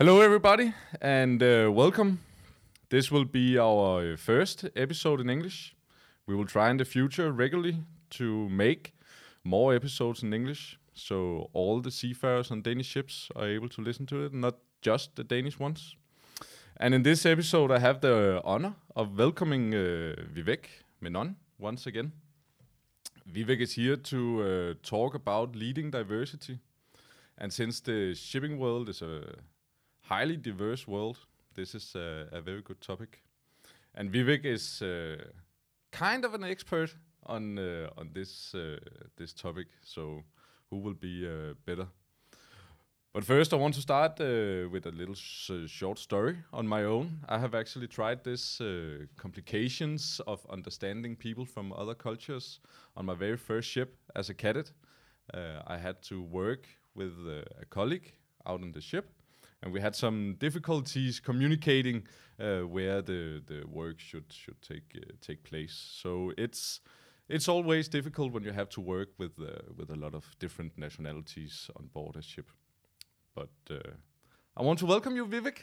Hello, everybody, and uh, welcome. This will be our first episode in English. We will try in the future regularly to make more episodes in English so all the seafarers on Danish ships are able to listen to it, not just the Danish ones. And in this episode, I have the honor of welcoming uh, Vivek Menon once again. Vivek is here to uh, talk about leading diversity. And since the shipping world is a highly diverse world, this is a, a very good topic. And Vivek is uh, kind of an expert on uh, on this uh, this topic, so who will be uh, better? But first, I want to start uh, with a little short story on my own. I have actually tried this uh, complications of understanding people from other cultures on my very first ship as a cadet. I had to work with a colleague out on the ship, and we had some difficulties communicating uh, where the the work should should take uh, take place. So it's it's always difficult when you have to work with uh, with a lot of different nationalities on board a ship. But uh, I want to welcome you, Vivek.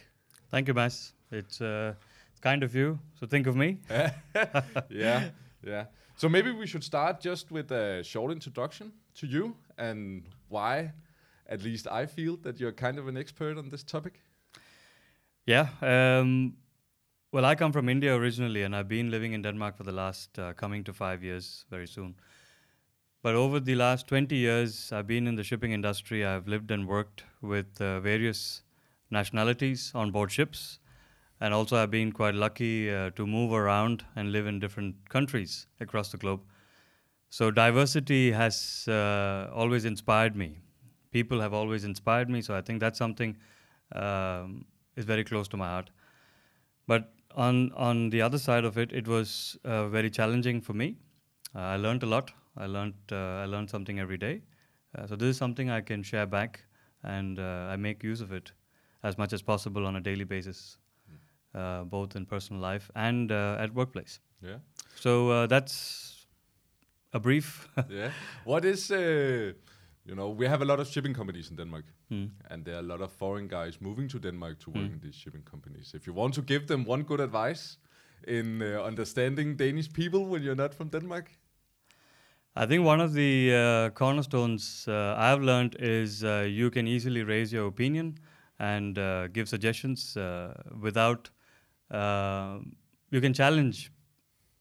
Thank you, Mads. It's uh, kind of you. So think of me. yeah, yeah. So maybe we should start just with a short introduction to you and why at least I feel that you're kind of an expert on this topic. Yeah. Um, well, I come from India originally, and I've been living in Denmark for the last uh, coming to five years very soon. But over the last 20 years, I've been in the shipping industry. I've lived and worked with uh, various nationalities on board ships. And also, I've been quite lucky uh, to move around and live in different countries across the globe. So, diversity has uh, always inspired me people have always inspired me. So I think that's something um, is very close to my heart. But on on the other side of it, it was uh, very challenging for me. Uh, I learned a lot. I learned uh, I learned something every day. Uh, so this is something I can share back, and uh, I make use of it as much as possible on a daily basis, uh, both in personal life and at workplace. Yeah. So that's a brief. yeah. What is you know, we have a lot of shipping companies in Denmark, mm. and there are a lot of foreign guys moving to Denmark to work mm. in these shipping companies. If you want to give them one good advice in uh, understanding Danish people when you're not from Denmark, I think one of the uh, cornerstones uh, I've learned is uh, you can easily raise your opinion and uh, give suggestions uh, without. you can challenge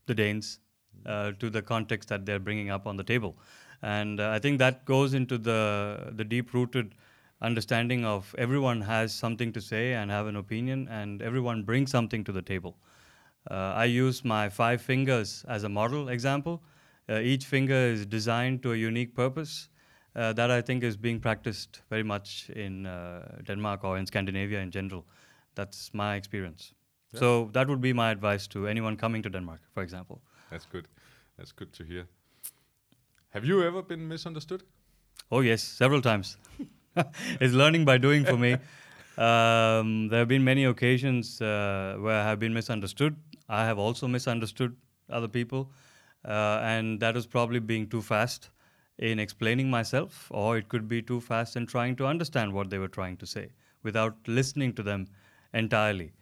the Danes to the context that they're bringing up on the table. And uh, I think that goes into the, the deep rooted understanding of everyone has something to say and have an opinion, and everyone brings something to the table. Uh, I use my five fingers as a model example. Uh, each finger is designed to a unique purpose. Uh, that I think is being practiced very much in uh, Denmark or in Scandinavia in general. That's my experience. Yeah. So that would be my advice to anyone coming to Denmark, for example. That's good. That's good to hear. Have you ever been misunderstood? Oh, yes, several times. it's learning by doing for me. Um, there have been many occasions uh, where I have been misunderstood. I have also misunderstood other people, uh, and that is probably being too fast in explaining myself, or it could be too fast in trying to understand what they were trying to say without listening to them entirely.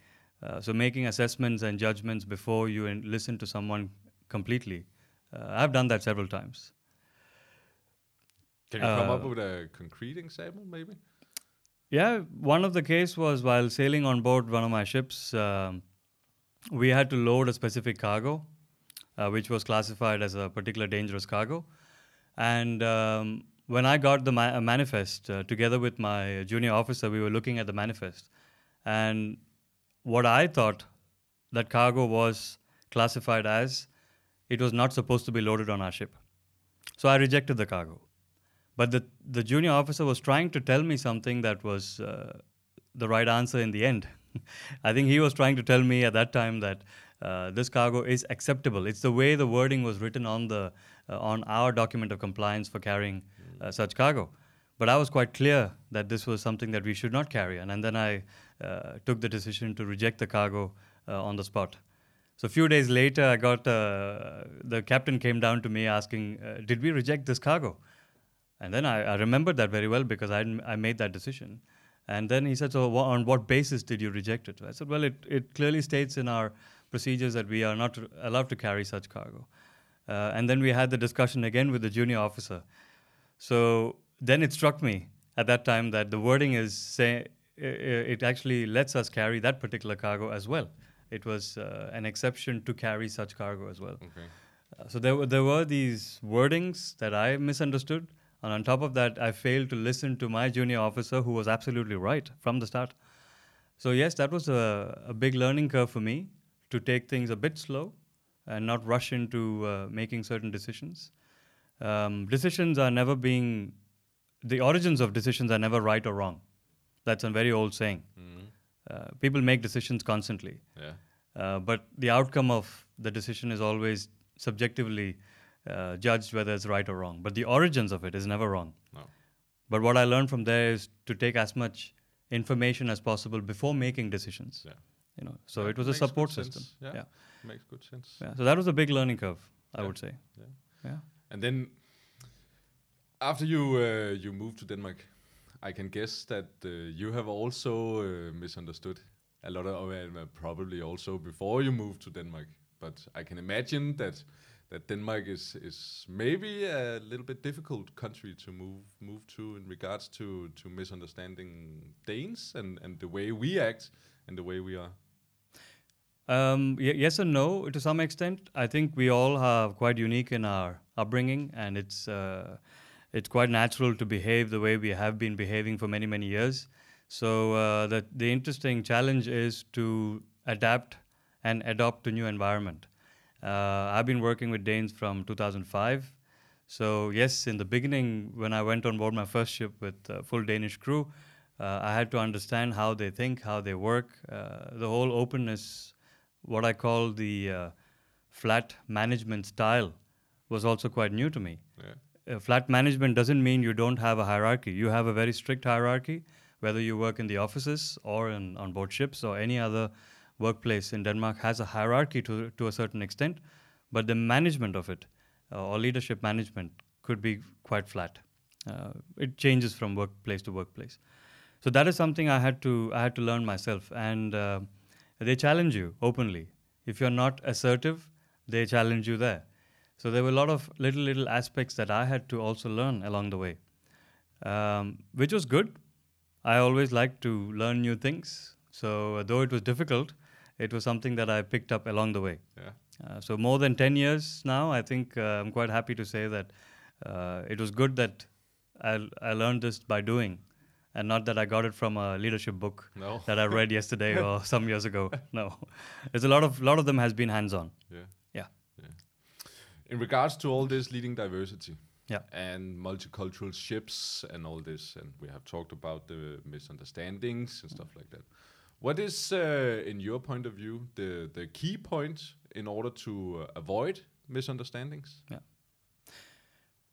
Uh, so, making assessments and judgments before you listen to someone completely. Uh, I've done that several times. Can you come up uh, with a concrete example, maybe? Yeah, one of the case was while sailing on board one of my ships, um, we had to load a specific cargo, uh, which was classified as a particular dangerous cargo. And um, when I got the ma- manifest uh, together with my junior officer, we were looking at the manifest. And what I thought that cargo was classified as, it was not supposed to be loaded on our ship. So I rejected the cargo. But the, the junior officer was trying to tell me something that was uh, the right answer in the end. I think he was trying to tell me at that time that uh, this cargo is acceptable. It's the way the wording was written on the uh, on our document of compliance for carrying uh, such cargo. But I was quite clear that this was something that we should not carry, and, and then I uh, took the decision to reject the cargo uh, on the spot. So a few days later, I got the captain came down to me asking, "Did we reject this cargo?" And then I, I remembered that very well because I, I made that decision. And then he said, So, wha- on what basis did you reject it? I said, Well, it, it clearly states in our procedures that we are not allowed to carry such cargo. Uh, and then we had the discussion again with the junior officer. So then it struck me at that time that the wording is say i- i- it actually lets us carry that particular cargo as well. It was uh, an exception to carry such cargo as well. Okay. Uh, so there were, there were these wordings that I misunderstood, and on top of that, I failed to listen to my junior officer, who was absolutely right from the start. So yes, that was a, a big learning curve for me to take things a bit slow and not rush into uh, making certain decisions. Um, decisions are never being, the origins of decisions are never right or wrong. That's a very old saying. Mhm. Uh, people make decisions constantly. Yeah. Uh, but the outcome of the decision is always subjectively uh, judged whether it's right or wrong. But the origins of it is never wrong. No. But what I learned from there is to take as much information as possible before making decisions. Yeah. You know, so Yeah, it was a support system. Yeah. yeah, Makes good sense. Yeah. So that was a big learning curve, I would say. Yeah. Yeah. And then after you uh, you moved to Denmark, I can guess that uh, you have also uh, misunderstood a lot of uh, probably also before you moved to Denmark. But I can imagine that that Denmark is is maybe a little bit difficult country to move move to in regards to to misunderstanding Danes and and the way we act and the way we are. Um, yes and no to some extent. I think we all have quite unique in our upbringing, and it's uh, it's quite natural to behave the way we have been behaving for many many years. So uh, the the interesting challenge is to adapt and adopt to new environment. Uh, I've been working with Danes from 2005. So yes, in the beginning, when I went on board my first ship with uh, full Danish crew, uh, I had to understand how they think, how they work, uh, the whole openness, what I call the uh, flat management style, was also quite new to me. Yeah. Uh, flat management doesn't mean you don't have a hierarchy. You have a very strict hierarchy, whether you work in the offices or in, on board ships or any other workplace in Denmark has a hierarchy to, to a certain extent, but the management of it uh, or leadership management could be quite flat. Uh, it changes from workplace to workplace. So that is something I had to I had to learn myself, and uh, they challenge you openly. If you're not assertive, they challenge you there. So there were a lot of little little aspects that I had to also learn along the way, um, which was good. I always like to learn new things. So though it was difficult, it was something that I picked up along the way. Yeah. Uh, so more than 10 years now, I think uh, I'm quite happy to say that uh, it was good that I, I learned this by doing and not that I got it from a leadership book No. that I read yesterday or some years ago. No, it's a lot of lot of them has been hands-on. Yeah. Yeah. In regards to all this leading diversity Yeah. and multicultural ships and all this, and we have talked about the misunderstandings and stuff like that. What is, uh, in your point of view, the the key point in order to uh, avoid misunderstandings? Yeah.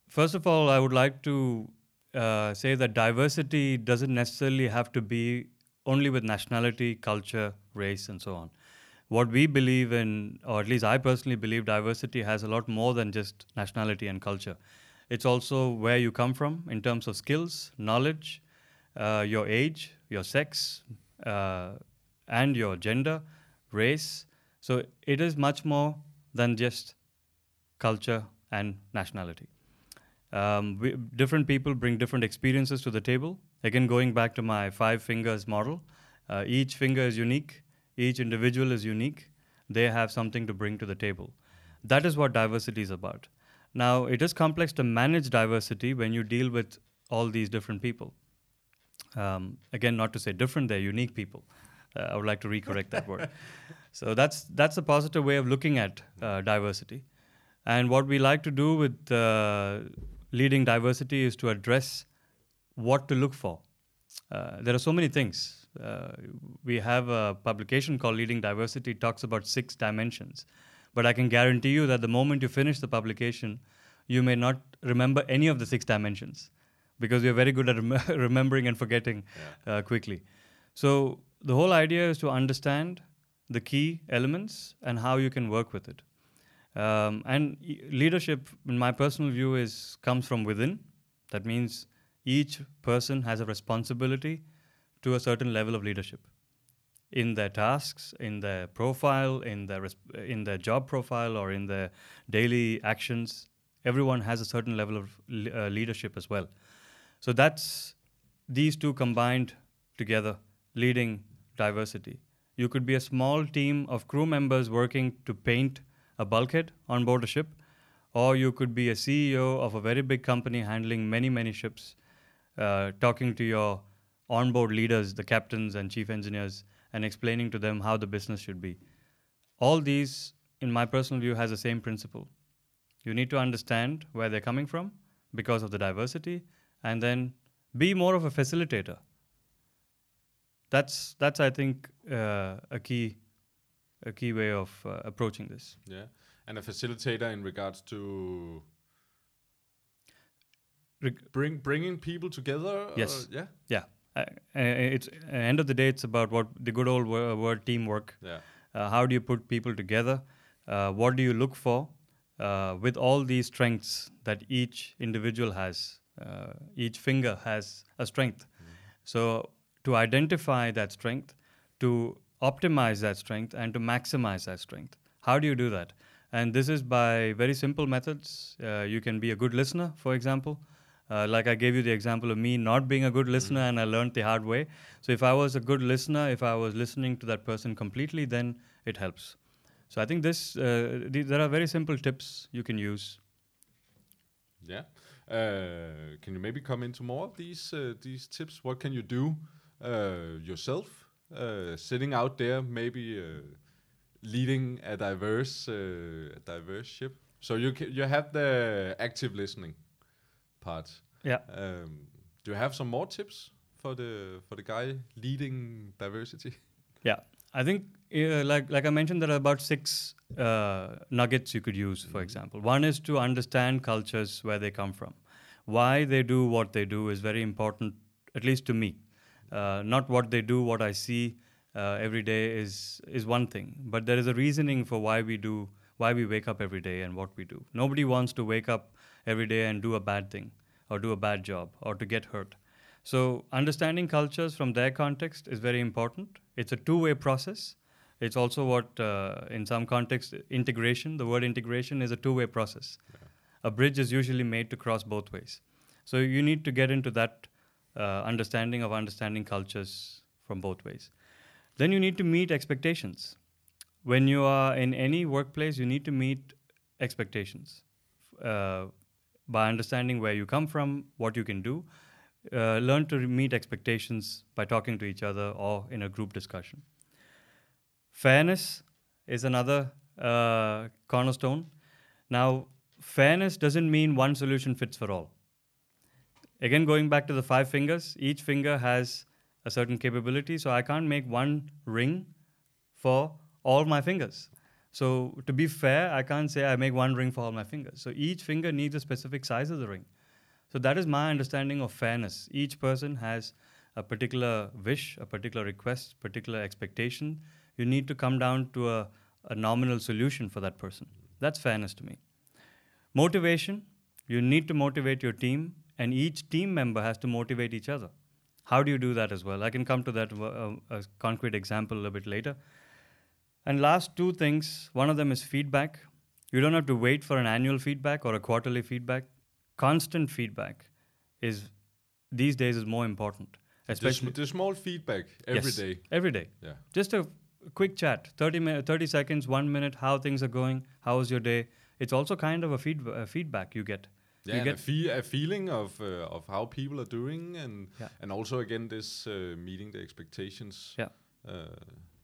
First of all, I would like to uh, say that diversity doesn't necessarily have to be only with nationality, culture, race, and so on. What we believe in, or at least I personally believe, diversity has a lot more than just nationality and culture. It's also where you come from in terms of skills, knowledge, uh, your age, your sex, uh, and your gender, race. So it is much more than just culture and nationality. Um, we, different people bring different experiences to the table. Again, going back to my five fingers model, uh, each finger is unique, each individual is unique. They have something to bring to the table. That is what diversity is about. Now, it is complex to manage diversity when you deal with all these different people. Um, again, not to say different, they're unique people. Uh, I would like to recorrect that word. So that's that's a positive way of looking at uh, diversity. And what we like to do with uh, leading diversity is to address what to look for. Uh, there are so many things. Uh, we have a publication called Leading Diversity, it talks about six dimensions. But I can guarantee you that the moment you finish the publication, you may not remember any of the six dimensions because we are very good at rem- remembering and forgetting uh, quickly. So the whole idea is to understand the key elements and how you can work with it. Um, and leadership, in my personal view, is comes from within. That means each person has a responsibility to a certain level of leadership in their tasks, in their profile, in their resp- in their job profile, or in their daily actions. Everyone has a certain level of le- uh, leadership as well. So that's these two combined together, leading diversity. You could be a small team of crew members working to paint a bulkhead on board a ship, or you could be a CEO of a very big company handling many, many ships, uh, talking to your onboard leaders, the captains and chief engineers, and explaining to them how the business should be. All these, in my personal view, has the same principle. You need to understand where they're coming from because of the diversity, and then be more of a facilitator. That's that's I think uh, a key a key way of uh, approaching this. Yeah, and a facilitator in regards to Reg- bring bringing people together. Yes. or- yeah. Yeah, uh, uh, it's uh, end of the day, it's about what the good old wo- word teamwork. Yeah. Uh, how do you put people together? Uh, what do you look for uh, with all these strengths that each individual has? Uh, each finger has a strength. So to identify that strength, to optimize that strength, and to maximize that strength. How do you do that? And this is by very simple methods. Uh, you can be a good listener, for example. Uh, like I gave you the example of me not being a good listener, and I learned the hard way. So if I was a good listener, if I was listening to that person completely, then it helps. So I think this uh, th- there are very simple tips you can use. Yeah. Uh, can you maybe come into more of these uh, these tips? What can you do uh, yourself, uh, sitting out there, maybe uh, leading a diverse uh, a diverse ship? So you you have the active listening part. Yeah. Um, do you have some more tips for the for the guy leading diversity? Yeah, I think uh, like like I mentioned, there are about six uh, nuggets you could use. For example, one is to understand cultures where they come from, why they do what they do is very important, at least to me. Uh, not what they do, what I see uh, every day is is one thing, but there is a reasoning for why we do, why we wake up every day and what we do. Nobody wants to wake up every day and do a bad thing, or do a bad job, or to get hurt. So, understanding cultures from their context is very important. It's a two way process. It's also what, uh, in some context, integration, the word integration is a two way process. A bridge is usually made to cross both ways. So, you need to get into that uh, understanding of understanding cultures from both ways. Then, you need to meet expectations. When you are in any workplace, you need to meet expectations uh, by understanding where you come from, what you can do, uh, learn to meet expectations by talking to each other or in a group discussion. Fairness is another uh, cornerstone. Now, fairness doesn't mean one solution fits for all. Again, going back to the five fingers, each finger has a certain capability, so I can't make one ring for all my fingers. So, to be fair, I can't say I make one ring for all my fingers. So, each finger needs a specific size of the ring. So that is my understanding of fairness. Each person has a particular wish, a particular request, particular expectation. You need to come down to a, a nominal solution for that person. That's fairness to me. Motivation, you need to motivate your team, and each team member has to motivate each other. How do you do that as well? I can come to that uh, a concrete example a bit later. And last two things one of them is feedback. You don't have to wait for an annual feedback or a quarterly feedback constant feedback is these days is more important The, especially sm- the small feedback every Yes, day. every day Yeah. just a quick chat 30 mi- 30 seconds 1 minute how things are going how was your day it's also kind of a feed, uh, feedback you get Yeah, you and a, get fe- a feeling of uh, of how people are doing, and Yeah. and also again this uh, meeting the expectations. Yeah. Uh,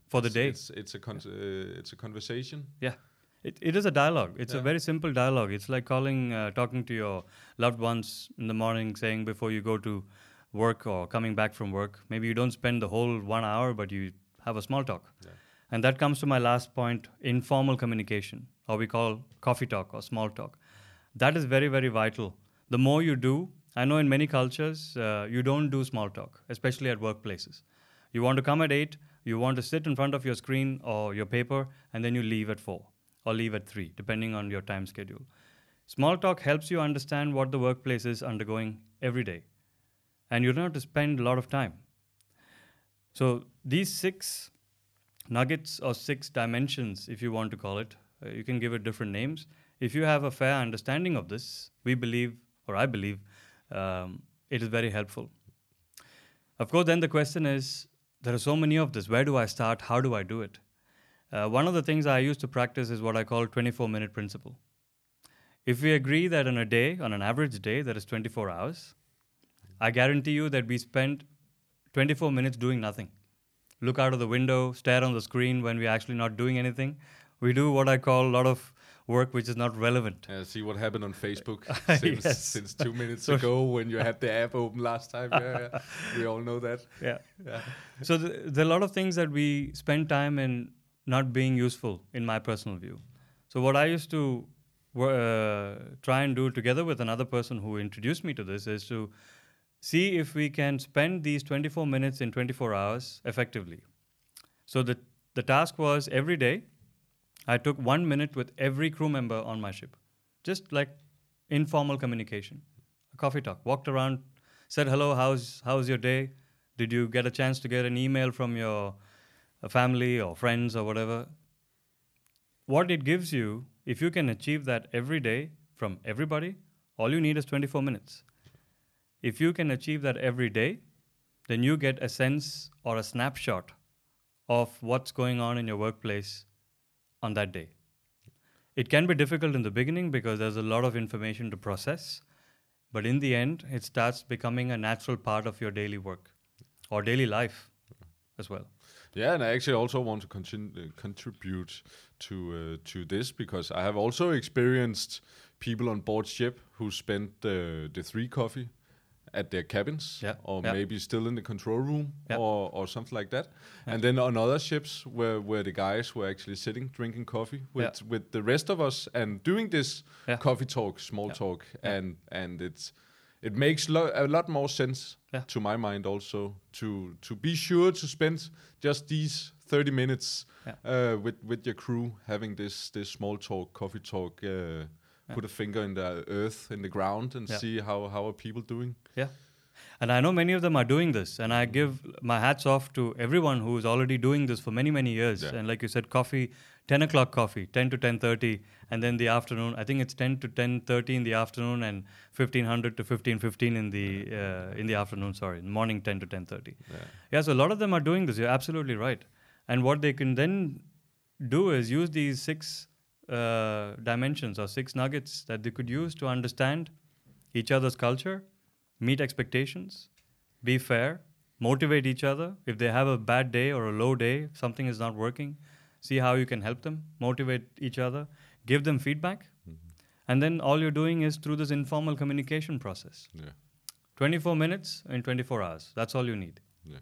for the it's- day It's it's a con- uh, it's a conversation. yeah it, it is a dialogue it's a very simple dialogue it's like calling uh, talking to your loved ones in the morning saying before you go to work or coming back from work maybe you don't spend the whole one hour but you have a small talk Yeah. and that comes to my last point informal communication or we call coffee talk or small talk that is very very vital. The more you do i know in many cultures uh, you don't do small talk especially at workplaces. You want to come at 8 you want to sit in front of your screen or your paper and then you leave at 4 or leave at 3 depending on your time schedule. Small talk helps you understand what the workplace is undergoing every day and you don't have to spend a lot of time. So these six nuggets or six dimensions, if you want to call it, uh, you can give it different names. If you have a fair understanding of this, we believe, or I believe, um, it is very helpful. Of course, then the question is there are so many of this. Where do I start? How do I do it? Uh, one of the things I used to practice is what I call 24 minute principle. If we agree that on a day, on an average day, there is 24 hours, I guarantee you that we spend 24 minutes doing nothing. Look out of the window, stare on the screen when we're actually not doing anything. We do what I call a lot of work which is not relevant. Yeah, see what happened on Facebook since, Yes. since two minutes So- ago when you had the app open last time. Yeah, yeah. we all know that. Yeah. Yeah. So th- there are a lot of things that we spend time in not being useful, in my personal view. So what I used to uh, try and do together with another person who introduced me to this is to see if we can spend these 24 minutes in 24 hours effectively. So the the task was every day I took one minute with every crew member on my ship, just like informal communication, a coffee talk. Walked around, said hello, how's how's your day? Did you get a chance to get an email from your uh, family or friends or whatever? What it gives you, if you can achieve that every day from everybody, all you need is 24 minutes. If you can achieve that every day, then you get a sense or a snapshot of what's going on in your workplace on that day. It can be difficult in the beginning because there's a lot of information to process, but in the end, it starts becoming a natural part of your daily work or daily life as well. Yeah, and I actually also want to continue, contribute to uh, to this because I have also experienced people on board ship who spent the three coffee at their cabins, Yeah, or yeah. maybe still in the control room, Yeah. or or something like that. And then on other ships where where the guys were actually sitting drinking coffee with with the rest of us and doing this coffee talk, small talk, and and it's it makes lo- a lot more sense to my mind also to to be sure to spend just these 30 minutes uh, with with your crew having this this small talk coffee talk uh, put a finger in the earth in the ground and Yeah. see how how are people doing Yeah. And I know many of them are doing this, and I give my hats off to everyone who is already doing this for many, many years. Yeah. And like you said, coffee, 10 o'clock coffee, 10 to 10.30, and then the afternoon, I think it's 10 to 10.30 in the afternoon and 1500 to 15.15 in the, uh, in the afternoon, sorry, morning 10 to 10.30. yeah Yeah, so a lot of them are doing this. You're absolutely right. And what they can then do is use these six uh, dimensions or six nuggets that they could use to understand each other's culture, meet expectations, be fair, motivate each other. If they have a bad day or a low day, something is not working, see how you can help them, motivate each other, give them feedback. And then all you're doing is through this informal communication process. yeah 24 minutes in 24 hours. That's all you need. Yeah.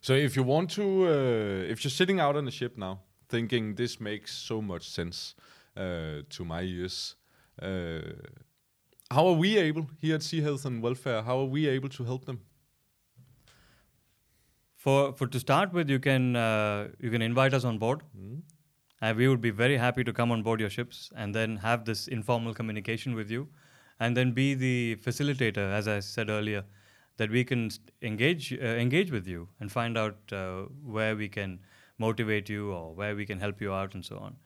so if you want to uh, if you're sitting out on a ship now thinking this makes so much sense uh, to my ears. Uh, how are we able here at sea health and welfare how are we able to help them? For, for to start with, you can uh, you can invite us on board, and we would be very happy to come on board your ships and then have this informal communication with you, and then be the facilitator, as I said earlier, that we can engage uh, engage with you and find out uh, where we can motivate you or where we can help you out and so on.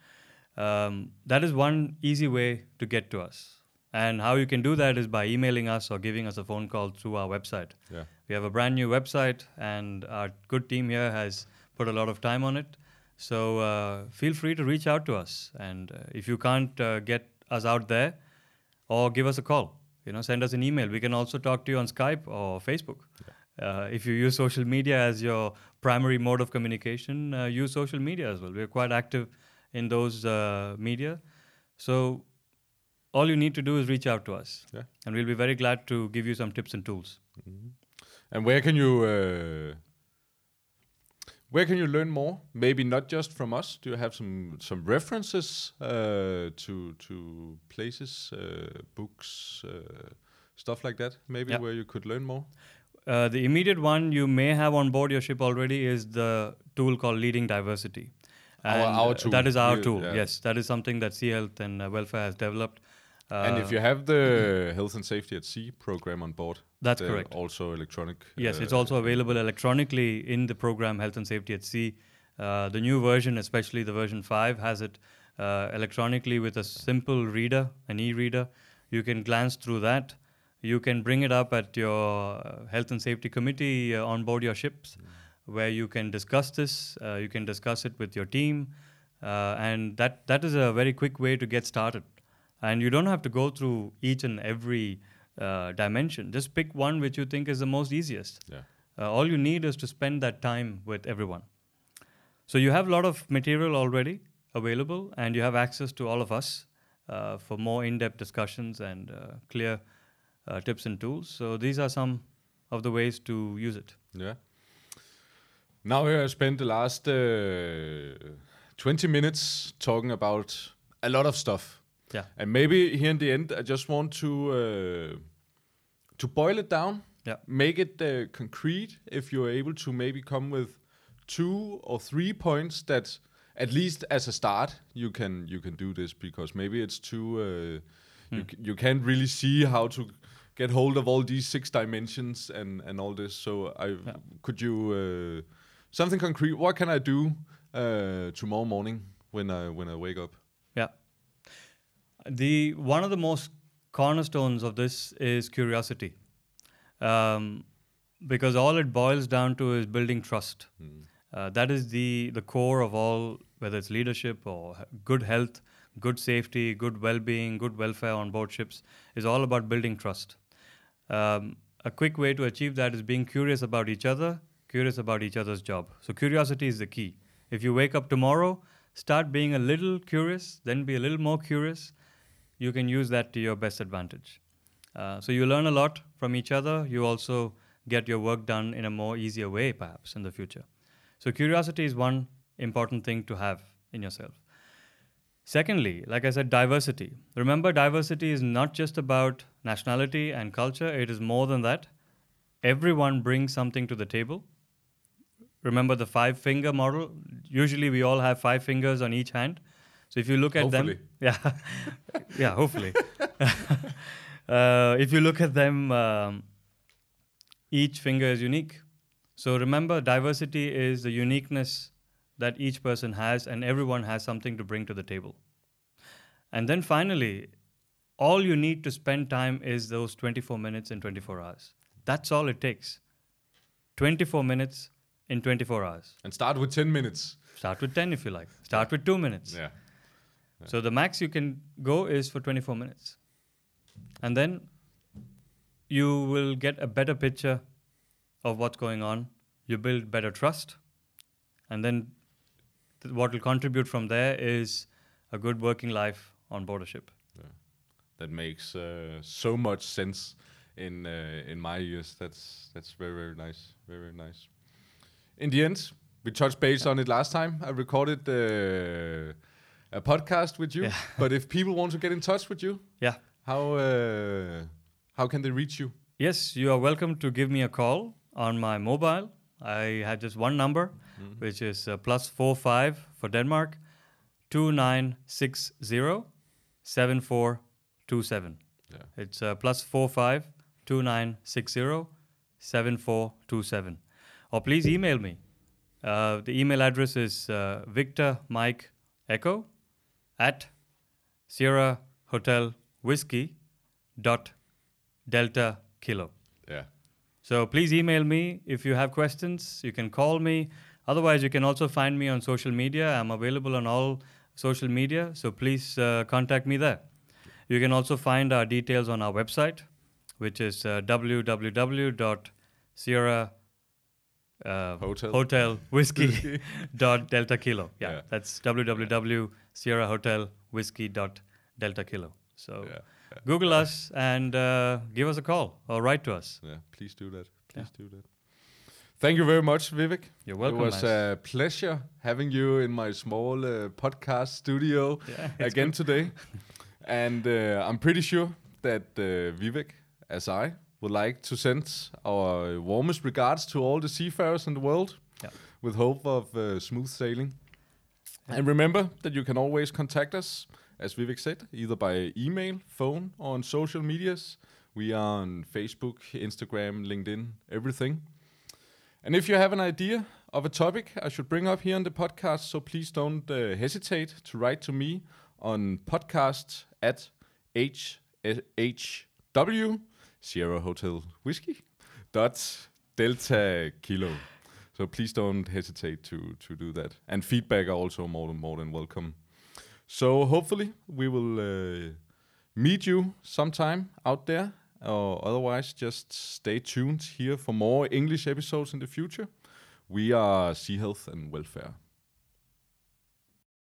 Um, that is one easy way to get to us. And how you can do that is by emailing us or giving us a phone call through our website. yeah We have a brand new website, and our good team here has put a lot of time on it. So uh, feel free to reach out to us. And uh, if you can't uh, get us out there, or give us a call. You know, send us an email. We can also talk to you on Skype or Facebook. Uh, if you use social media as your primary mode of communication, uh, use social media as well. We're quite active in those uh, media. So all you need to do is reach out to us, Yeah. and we'll be very glad to give you some tips and tools. And where can you uh, where can you learn more? Maybe not just from us. Do you have some some references uh, to to places, uh, books, uh, stuff like that? Maybe Yeah. where you could learn more. Uh, the immediate one you may have on board your ship already is the tool called Leading Diversity. Our- our uh, tool. That is our tool. yeah. Yes, that is something that Sea Health and uh, Welfare has developed. and if Uh, you have the health and safety at sea program on board, That's correct. Also electronic. Yes, it's uh, also available electronically in the program Health and Safety at Sea. Uh, the new version, especially the version 5, has it uh, electronically with a simple reader, an e reader. You can glance through that. You can bring it up at your uh, Health and Safety Committee uh, on board your ships, where you can discuss this. Uh, you can discuss it with your team. Uh, and that, that is a very quick way to get started. And you don't have to go through each and every uh, dimension. Just pick one which you think is the most easiest. Yeah. Uh, all you need is to spend that time with everyone. So you have a lot of material already available, and you have access to all of us uh, for more in-depth discussions and uh, clear uh, tips and tools. So these are some of the ways to use it. Yeah. Now we have spent the last uh, 20 minutes talking about a lot of stuff. Yeah. And maybe here in the end, I just want to uh, to boil it down. Yeah. Make it uh, concrete. If you're able to maybe come with two or three points that, at least as a start, you can you can do this because maybe it's too. Uh, you, Hmm. you can't really see how to get hold of all these six dimensions and and all this. So I Yeah. could you uh, something concrete. What can I do uh, tomorrow morning when I when I wake up? Yeah. The one of the most cornerstones of this is curiosity, um, because all it boils down to is building trust. Uh, that is the the core of all, whether it's leadership or good health, good safety, good well-being, good welfare on board ships, is all about building trust. Um, a quick way to achieve that is being curious about each other, curious about each other's job. So curiosity is the key. If you wake up tomorrow, start being a little curious, then be a little more curious. You can use that to your best advantage. Uh, so you learn a lot from each other. You also get your work done in a more easier way, perhaps in the future. So curiosity is one important thing to have in yourself. Secondly, like I said, diversity. Remember, diversity is not just about nationality and culture, it is more than that. Everyone brings something to the table. Remember the five finger model? Usually we all have five fingers on each hand. So if you look at Hopefully. them, yeah, yeah, hopefully. uh, if you look at them, um, each finger is unique. So remember, diversity is the uniqueness that each person has, and everyone has something to bring to the table. And then finally, all you need to spend time is those 24 minutes in 24 hours. That's all it takes. 24 minutes in 24 hours. And start with 10 minutes. Start with 10 if you like. Start with two minutes. Yeah. So the max you can go is for 24 minutes. And then you will get a better picture of what's going on. You build better trust. And then th- what will contribute from there is a good working life on board a ship. That makes uh, so much sense in uh, in my ears. That's that's very very nice, very very nice. In the end, we touched base on it last time. I recorded uh, a podcast with you. Yeah. but if people want to get in touch with you, Yeah. how uh, how can they reach you? Yes, you are welcome to give me a call on my mobile. I have just one number, which is uh, plus four five for Denmark, two nine six zero seven four two seven. Yeah. It's uh, plus four five two nine six zero seven four two seven. Or please email me. Uh, the email address is uh, Victor Mike Echo at Sierra Hotel Whiskey dot Delta Kilo. Yeah. So please email me if you have questions. You can call me. Otherwise, you can also find me on social media. I'm available on all social media. So please uh, contact me there. You can also find our details on our website, which is uh, www.sierra uh, Hotel. hotel whiskey dot delta kilo. Yeah, Yeah. that's www.sierra hotel whiskey dot delta kilo. So Yeah. Google us and uh, give us a call or write to us. Yeah. Please do that. Please do that. Thank you very much, Vivek. You're welcome. It was a pleasure having you in my small uh, podcast studio Yeah, again today. and uh, I'm pretty sure that uh, Vivek, as I, would like to send our warmest regards to all the seafarers in the world Yeah. with hope of uh, smooth sailing. And remember that you can always contact us as Vivek said, either by email, phone, or on social medias. We are on Facebook, Instagram, LinkedIn, everything. And if you have an idea of a topic I should bring up here on the podcast, so please don't uh, hesitate to write to me on podcast at hhw Sierra Hotel Whiskey dot Delta Kilo. So please don't hesitate to to do that. And feedback are also more than more than welcome. So hopefully we will uh, meet you sometime out there, or otherwise just stay tuned here for more English episodes in the future. We are Sea Health and Welfare.